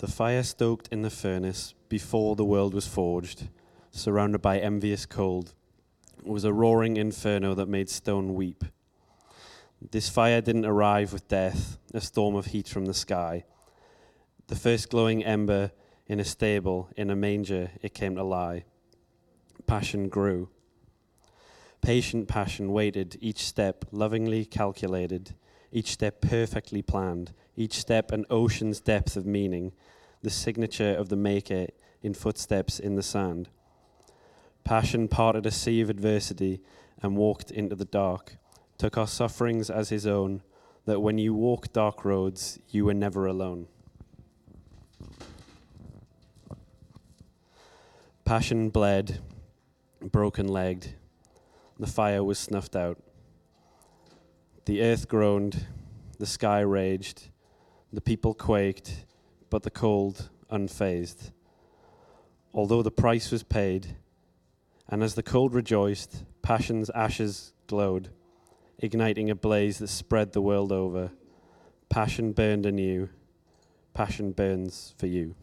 The fire stoked in the furnace before the world was forged, surrounded by envious cold, was a roaring inferno that made stone weep. This fire didn't arrive with death, a storm of heat from the sky. The first glowing ember in a stable, in a manger, it came to lie. Passion grew. Patient passion waited, each step lovingly calculated, each step perfectly planned, each step an ocean's depth of meaning, the signature of the Maker in footsteps in the sand. Passion parted a sea of adversity and walked into the dark, took our sufferings as his own, that when you walk dark roads, you were never alone. Passion bled, broken legged. The fire was snuffed out. The earth groaned, the sky raged, the people quaked, but the cold unfazed. Although the price was paid, and as the cold rejoiced, passion's ashes glowed, igniting a blaze that spread the world over. Passion burned anew, passion burns for you.